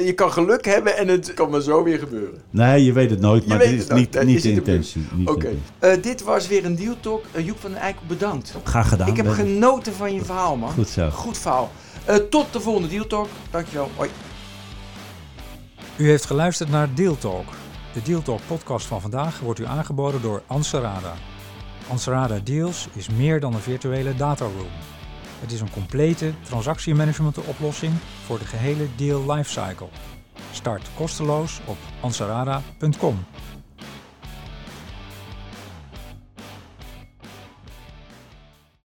Je kan geluk hebben en het kan maar zo weer gebeuren. Nee, je weet het nooit. Je Maar weet dit het is nooit. niet, niet is de intentie. niet de Oké. Eh, dit was weer een Deal Talk. Eh, Joep van den Eikel, bedankt. Graag gedaan. ik heb genoten van je verhaal, man. Goed zo. Goed verhaal. Eh, tot de volgende Deal Talk. Dankjewel. Hoi. U heeft geluisterd naar Deal Talk. De Deal Talk podcast van vandaag wordt u aangeboden door Anserada. Anserada Deals is meer dan een virtuele dataroom. Het is een complete transactiemanagement oplossing voor de gehele deal lifecycle. Start kosteloos op ansarada.com.